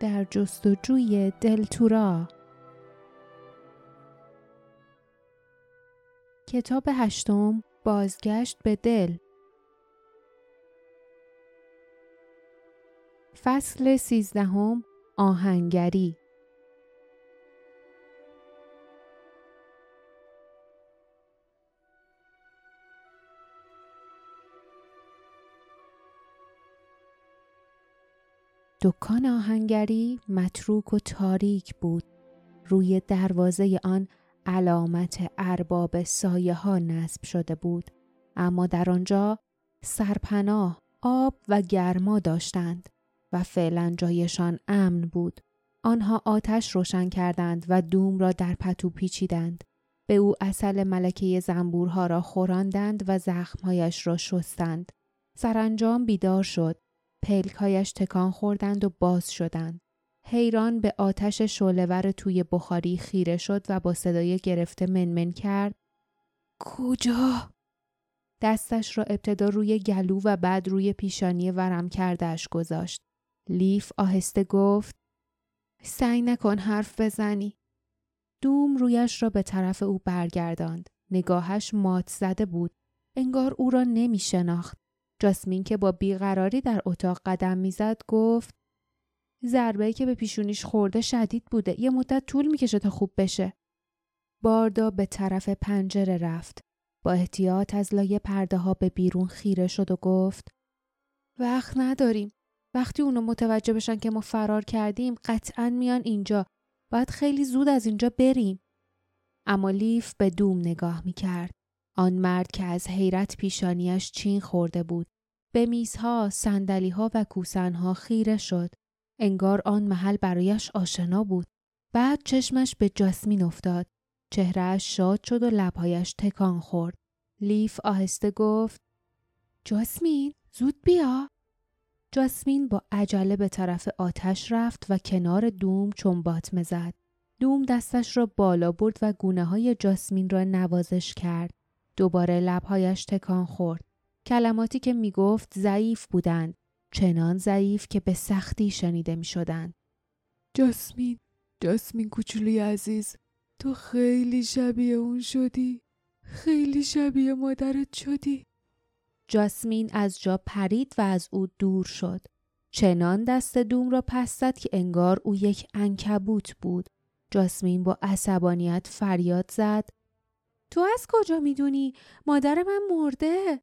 در جستجوی دلتورا کتاب هشتم بازگشت به دل. فصل سیزدهم آهنگری. دکان آهنگری متروک و تاریک بود. روی دروازه آن علامت ارباب سایه ها نصب شده بود. اما در آنجا سرپناه، آب و گرما داشتند و فعلا جایشان امن بود. آنها آتش روشن کردند و دوم را در پتو پیچیدند. به او اصل ملکه زنبورها را خوراندند و زخمهایش را شستند. سرانجام بیدار شد پلکهایش تکان خوردند و باز شدند. حیران به آتش شولور توی بخاری خیره شد و با صدای گرفته منمن کرد کجا؟ دستش را ابتدا روی گلو و بعد روی پیشانی ورم کردهش گذاشت. لیف آهسته گفت سعی نکن حرف بزنی. دوم رویش را به طرف او برگرداند. نگاهش مات زده بود. انگار او را نمی شناخت. جاسمین که با بیقراری در اتاق قدم می‌زد گفت ضربه که به پیشونیش خورده شدید بوده. یه مدت طول می‌کشه تا خوب بشه. باردا به طرف پنجره رفت. با احتیاط از لایه پرده ها به بیرون خیره شد و گفت وقت نداریم. وقتی اونو متوجه بشن که ما فرار کردیم قطعا میان اینجا. باید خیلی زود از اینجا بریم. اما لیف به دوم نگاه می‌کرد. آن مرد که از حیرت پیشانیش چین خورده بود به میزها، سندلیها و کوسنها خیره شد. انگار آن محل برایش آشنا بود. بعد چشمش به جاسمین افتاد. چهرهش شاد شد و لبهایش تکان خورد. لیف آهسته گفت جاسمین زود بیا. جاسمین با عجله به طرف آتش رفت و کنار دوم چون باطمه زد. دوم دستش را بالا برد و گونه های جاسمین را نوازش کرد. دوباره لبهایش تکان خورد. کلماتی که می گفت ضعیف بودند. چنان ضعیف که به سختی شنیده می شدند. جاسمین، جاسمین کوچولوی عزیز، تو خیلی شبیه اون شدی. خیلی شبیه مادرت شدی. جاسمین از جا پرید و از او دور شد. چنان دست دوم را پس زد که انگار او یک انکبوت بود. جاسمین با عصبانیت فریاد زد تو از کجا می‌دونی؟ مادر من مرده.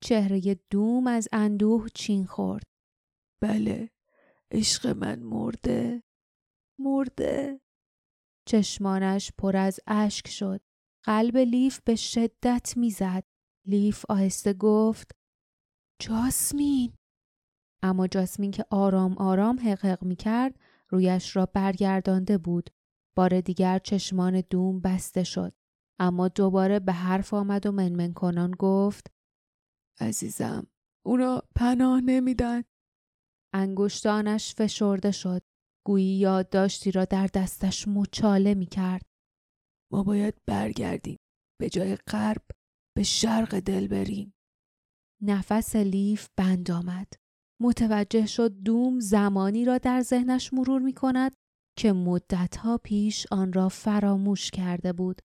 چهره دوم از اندوه چین خورد. بله، عشق من مرده. مرده. چشمانش پر از اشک شد. قلب لیف به شدت می‌زد. لیف آهسته گفت جاسمین. اما جاسمین که آرام آرام حقق می کرد رویش را برگردانده بود. بار دیگر چشمان دوم بسته شد. اما دوباره به حرف آمد و منمن کنان گفت عزیزم اونا پناه نمیدن. انگشتانش فشرده شد. گویی یادداشتی را در دستش مچاله می کرد. ما باید برگردیم. به جای غرب به شرق دل بریم. نفس لیف بند آمد. متوجه شد دوم زمانی را در ذهنش مرور می کند که مدتها پیش آن را فراموش کرده بود.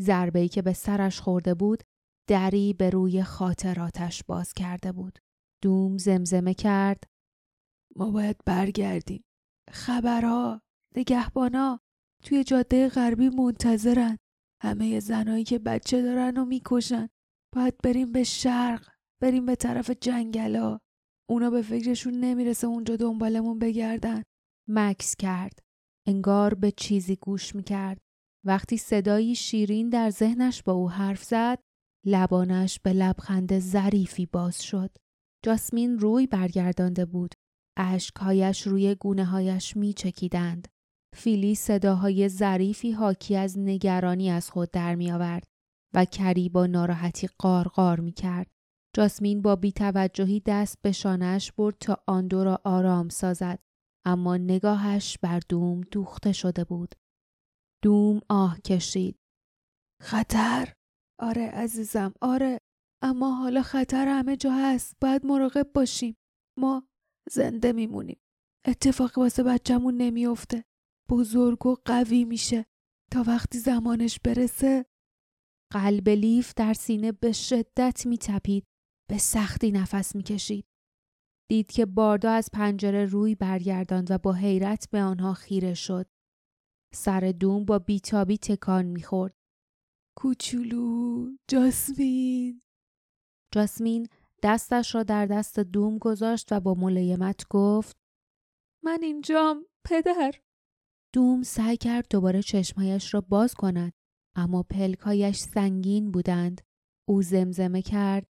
ضربه‌ای که به سرش خورده بود دری به روی خاطراتش باز کرده بود. دوم زمزمه کرد ما باید برگردیم. خبرها، نگهبانا توی جاده غربی منتظرن. همه زنایی که بچه دارن و می‌کشن. باید بریم به شرق. بریم به طرف جنگلا. اونا به فکرشون نمی‌رسه اونجا دنبالمون بگردن. مکس کرد. انگار به چیزی گوش می‌کرد. وقتی صدایی شیرین در ذهنش با او حرف زد لبانش به لبخند ظریفی باز شد جاسمین روی برگردانده بود اشکهایش روی گونه هایش می چکیدند. فیلی صداهای ظریفی حاکی از نگرانی از خود در می آورد و کری با ناراحتی قارقار می کرد. جاسمین با بیتوجهی دست به شانهش برد تا آن دو را آرام سازد اما نگاهش بر دوم دوخته شده بود. دوم آه کشید. خطر؟ آره عزیزم آره اما حالا خطر همه جا هست. باید مراقب باشیم. ما زنده میمونیم. اتفاقی واسه بچه‌مون نمیافته. بزرگ و قوی میشه. تا وقتی زمانش برسه قلب لیف در سینه به شدت میتپید. به سختی نفس می‌کشید. دید که باردا از پنجره روی برگرداند و با حیرت به آنها خیره شد. سر دوم با بیتابی تکان می‌خورد. کوچولو جاسمین. جاسمین دستش را در دست دوم گذاشت و با ملایمت گفت من اینجام پدر. دوم سعی کرد دوباره چشمهایش را باز کند اما پلکایش سنگین بودند. او زمزمه کرد.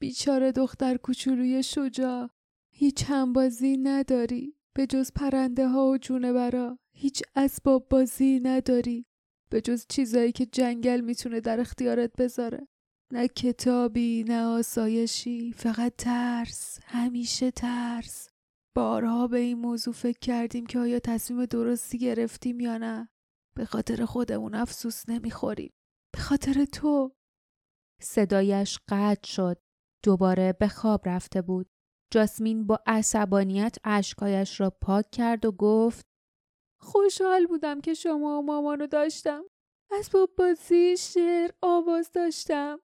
بیچاره دختر کوچولوی شجاع هیچ همبازی نداری به جز پرنده ها و جونورا هیچ اسباب بازی نداری. به جز چیزایی که جنگل می‌تونه در اختیارت بذاره. نه کتابی نه آسایشی فقط ترس همیشه ترس. بارها به این موضوع فکر کردیم که آیا تصمیم درستی گرفتیم یا نه. به خاطر خودمون افسوس نمی‌خوریم. به خاطر تو. صدایش قطع شد. دوباره به خواب رفته بود. جاسمین با عصبانیت اشکایش را پاک کرد و گفت خوشحال بودم که شما و مامانو داشتم. اسباب بازی شعر آواز داشتم.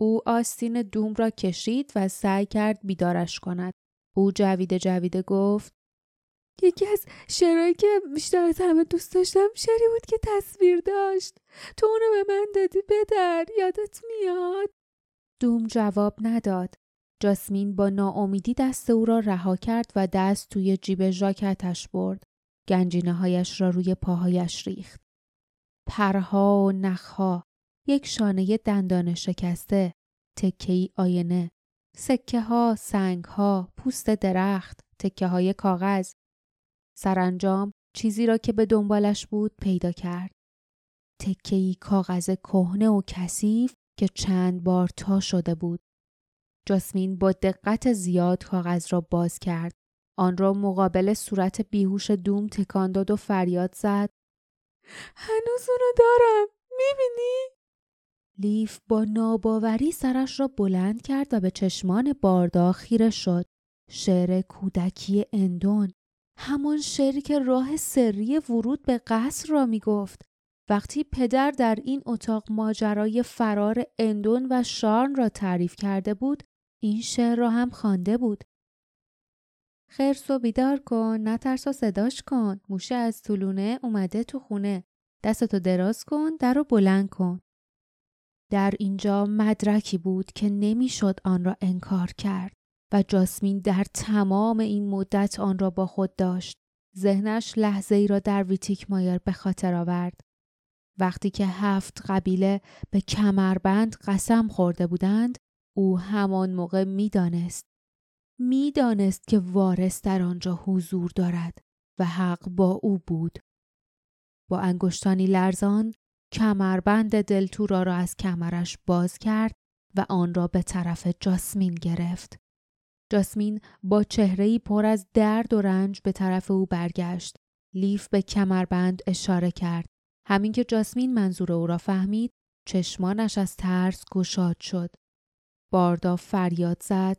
او آستین دوم را کشید و سعی کرد بیدارش کند. او جویده جویده گفت یکی از شعرهایی که بیشتر از همه دوست داشتم شعری بود که تصویر داشت. تو اونو به من دادی پدر یادت میاد؟ دوم جواب نداد. جاسمین با ناامیدی دست او را رها کرد و دست توی جیب ژاکتش برد. گنجینه هایش را روی پاهایش ریخت. پرها و نخها یک شانه دندان شکسته تکه آینه سکه ها سنگ ها پوست درخت تکه های کاغذ. سرانجام چیزی را که به دنبالش بود پیدا کرد. تکه کاغذ کهنه و کثیف که چند بار تا شده بود. جاسمین با دقت زیاد کاغذ را باز کرد. آن را مقابل صورت بیهوش دوم تکان داد و فریاد زد هنوز اونو دارم می‌بینی؟ لیف با ناباوری سرش را بلند کرد و به چشمان باردا خیره شد. شعر کودکی اندون. همان شعری که راه سری ورود به قصر را می گفت. وقتی پدر در این اتاق ماجرای فرار اندون و شارن را تعریف کرده بود، این شعر را هم خوانده بود. خرس و بیدار کن، نترس و صداش کن. موشه از طولونه اومده تو خونه. دستتو دراز کن، در رو بلند کن. در اینجا مدرکی بود که نمی‌شد آن را انکار کرد و جاسمین در تمام این مدت آن را با خود داشت. ذهنش لحظه ای را در ویتیک مایر به خاطر آورد. وقتی که هفت قبیله به کمربند قسم خورده بودند، او همان موقع می‌دانست. می‌دانست که وارث در آنجا حضور دارد و حق با او بود. با انگشتانی لرزان کمربند دلتورا را از کمرش باز کرد و آن را به طرف جاسمین گرفت. جاسمین با چهرهی پر از درد و رنج به طرف او برگشت. لیف به کمربند اشاره کرد. همین که جاسمین منظور او را فهمید، چشمانش از ترس گشاد شد. باردا فریاد زد.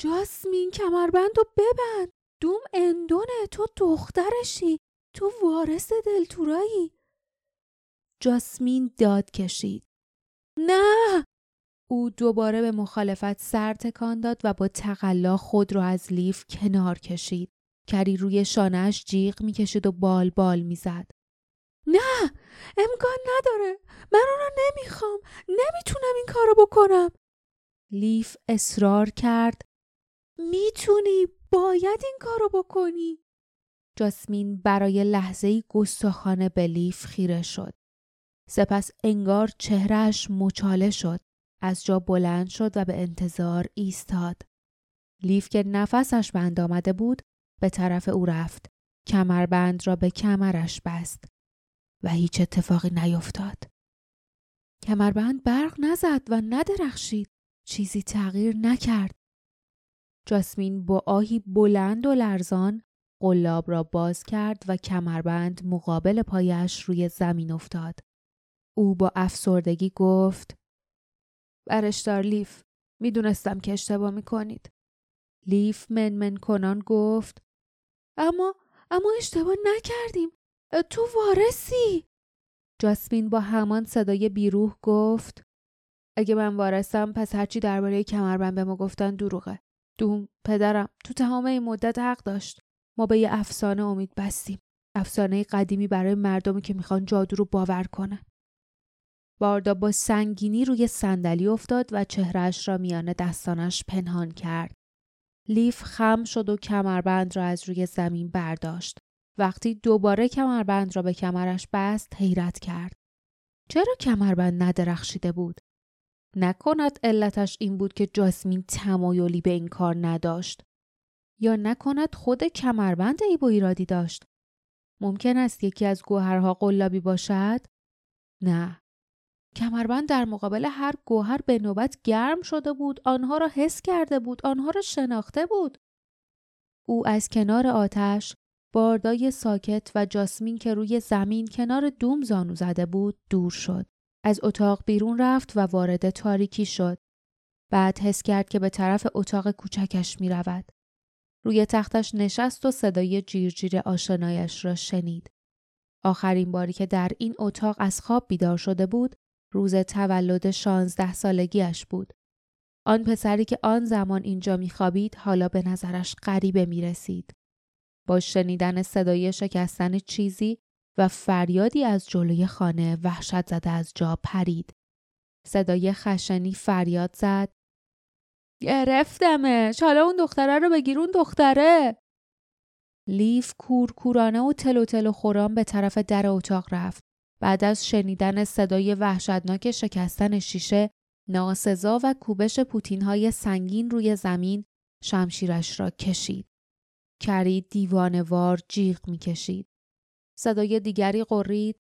جاسمین کمربند رو ببند. دوم اندونه تو دخترشی. تو وارث دلتورایی. جاسمین داد کشید. نه! او دوباره به مخالفت سر تکان داد و با تقلا خود را از لیف کنار کشید. کری روی شانهش جیغ می‌کشید و بال بال می‌زد. نه! امکان نداره! من اون رو نمی‌خوام! نمی‌تونم این کارو بکنم! لیف اصرار کرد. می‌تونی! باید این کارو بکنی! جاسمین برای لحظه گستاخانه به لیف خیره شد. سپس انگار چهرش مچاله شد. از جا بلند شد و به انتظار ایستاد. لیف که نفسش بند آمده بود به طرف او رفت. کمربند را به کمرش بست و هیچ اتفاقی نیفتاد. کمربند برق نزد و ندرخشید. چیزی تغییر نکرد. جاسمین با آهی بلند و لرزان قلاب را باز کرد و کمربند مقابل پایش روی زمین افتاد. او با افسردگی گفت برشتار لیف می‌دونستم که اشتباه می‌کنید. لیف منمن کنان گفت اما اما اشتباه نکردیم تو وارسی جاسمین با همان صدای بیروح گفت اگه من وارثم پس هرچی درباره کمربند به ما گفتن دروغه دوم پدرم تو تمام این مدت حق داشت ما به یه افسانه امید بستیم افسانه قدیمی برای مردمی که می‌خوان جادو رو باور کنن باردا با سنگینی روی صندلی افتاد و چهرش را میان دستانش پنهان کرد. لیف خم شد و کمربند را از روی زمین برداشت. وقتی دوباره کمربند را به کمرش بست حیرت کرد. چرا کمربند ندرخشیده بود؟ نکند علتش این بود که جاسمین تمایلی به این کار نداشت. یا نکند خود کمربند ای ایرادی داشت. ممکن است یکی از گوهرها قلابی باشد؟ نه. کمربند در مقابل هر گوهر به نوبت گرم شده بود آنها را حس کرده بود آنها را شناخته بود او از کنار آتش باردای ساکت و جاسمین که روی زمین کنار دوم زانو زده بود دور شد از اتاق بیرون رفت و وارد تاریکی شد بعد حس کرد که به طرف اتاق کوچکش می رود. روی تختش نشست و صدای جیرجیر آشنایش را شنید. آخرین باری که در این اتاق از خواب بیدار شده بود روز تولد شانزده سالگیش بود. آن پسری که آن زمان اینجا میخوابید حالا به نظرش غریبه می رسید. با شنیدن صدای شکستن چیزی و فریادی از جلوی خانه وحشت زده از جا پرید. صدای خشنی فریاد زد. گرفتمش حالا اون دختره رو بگیر اون دختره لیف کورکورانه و تلو تلو خوران به طرف در اتاق رفت بعد از شنیدن صدای وحشتناک شکستن شیشه ناسزا و کوبش پوتین های سنگین روی زمین شمشیرش را کشید. کری دیوانوار جیغ می‌کشید. صدای دیگری قرید.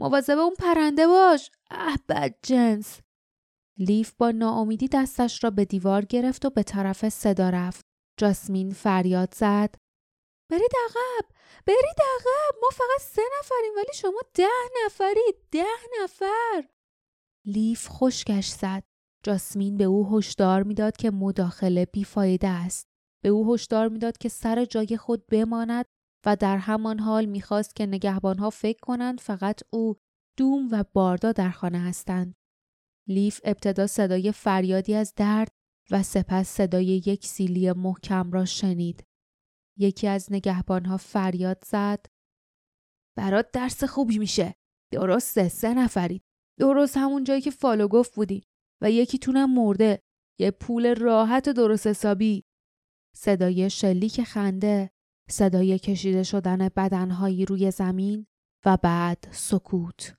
مواظب اون پرنده باش. اه بد جنس. لیف با ناامیدی دستش را به دیوار گرفت و به طرف صدا رفت. جاسمین فریاد زد. برید عقب برید عقب ما فقط سه نفریم ولی شما ده نفرید ده نفر لیف خشکش زد جاسمین به او هشدار می‌داد که مداخله بیفایده است به او هشدار می‌داد که سر جای خود بماند و در همان حال می‌خواست که نگهبانها فکر کنند فقط او دوم و باردا در خانه هستند. لیف ابتدا صدای فریادی از درد و سپس صدای یک سیلی محکم را شنید. یکی از نگهبانها فریاد زد. برات درس خوبی میشه. درسته سه نفرید. درست همون جایی که فالو گفت بودی و یکیتونم مرده. یه پول راحت و درست حسابی. صدای شلیک خنده. صدای کشیده شدن بدنهایی روی زمین و بعد سکوت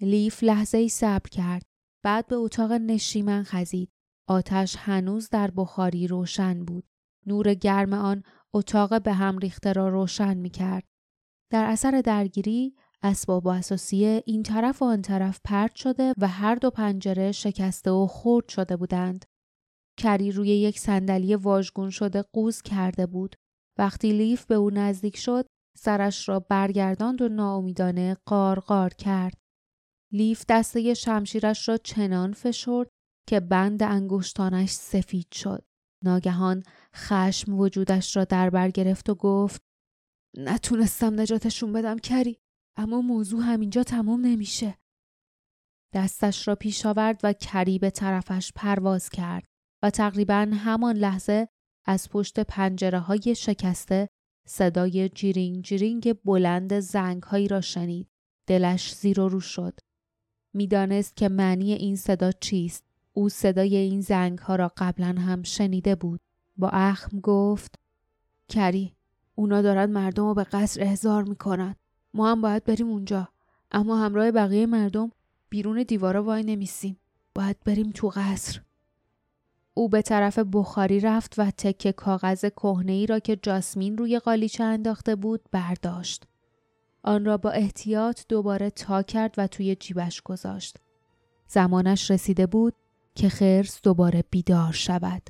لیف لحظه ای صبر کرد بعد به اتاق نشیمن خزید آتش هنوز در بخاری روشن بود نور گرم آن اتاق به هم ریخته را روشن می کرد. در اثر درگیری اسباب و اساسیه این طرف و آن طرف پرت شده و هر دو پنجره شکسته و خورد شده بودند. کری روی یک صندلی واژگون شده قوز کرده بود. وقتی لیف به او نزدیک شد، سرش را برگرداند و ناامیدانه قارقار کرد. لیف دسته شمشیرش را چنان فشرد که بند انگشتانش سفید شد. ناگهان خشم وجودش را در بر گرفت و گفت نتونستم نجاتشون بدم کری اما موضوع همینجا تموم نمیشه دستش را پیش آورد و کری به طرفش پرواز کرد و تقریبا همان لحظه از پشت پنجره های شکسته صدای جیرینگ جیرینگ بلند زنگ هایی را شنید. دلش زیر و رو شد. می‌دانست که معنی این صدا چیست او صدای این زنگ ها را قبلا هم شنیده بود. با اخم گفت کری اونا دارن مردم رو به قصر احضار می‌کنن. ما هم باید بریم اونجا. اما همراه بقیه مردم بیرون دیوارا وای نمیسیم. باید بریم تو قصر. او به طرف بخاری رفت و تکه کاغذ ای را که جاسمین روی قالیچه انداخته بود برداشت. آن را با احتیاط دوباره تا کرد و توی جیبش گذاشت. زمانش رسیده بود که خرس دوباره بیدار شود.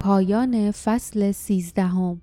پایان فصل سیزدهم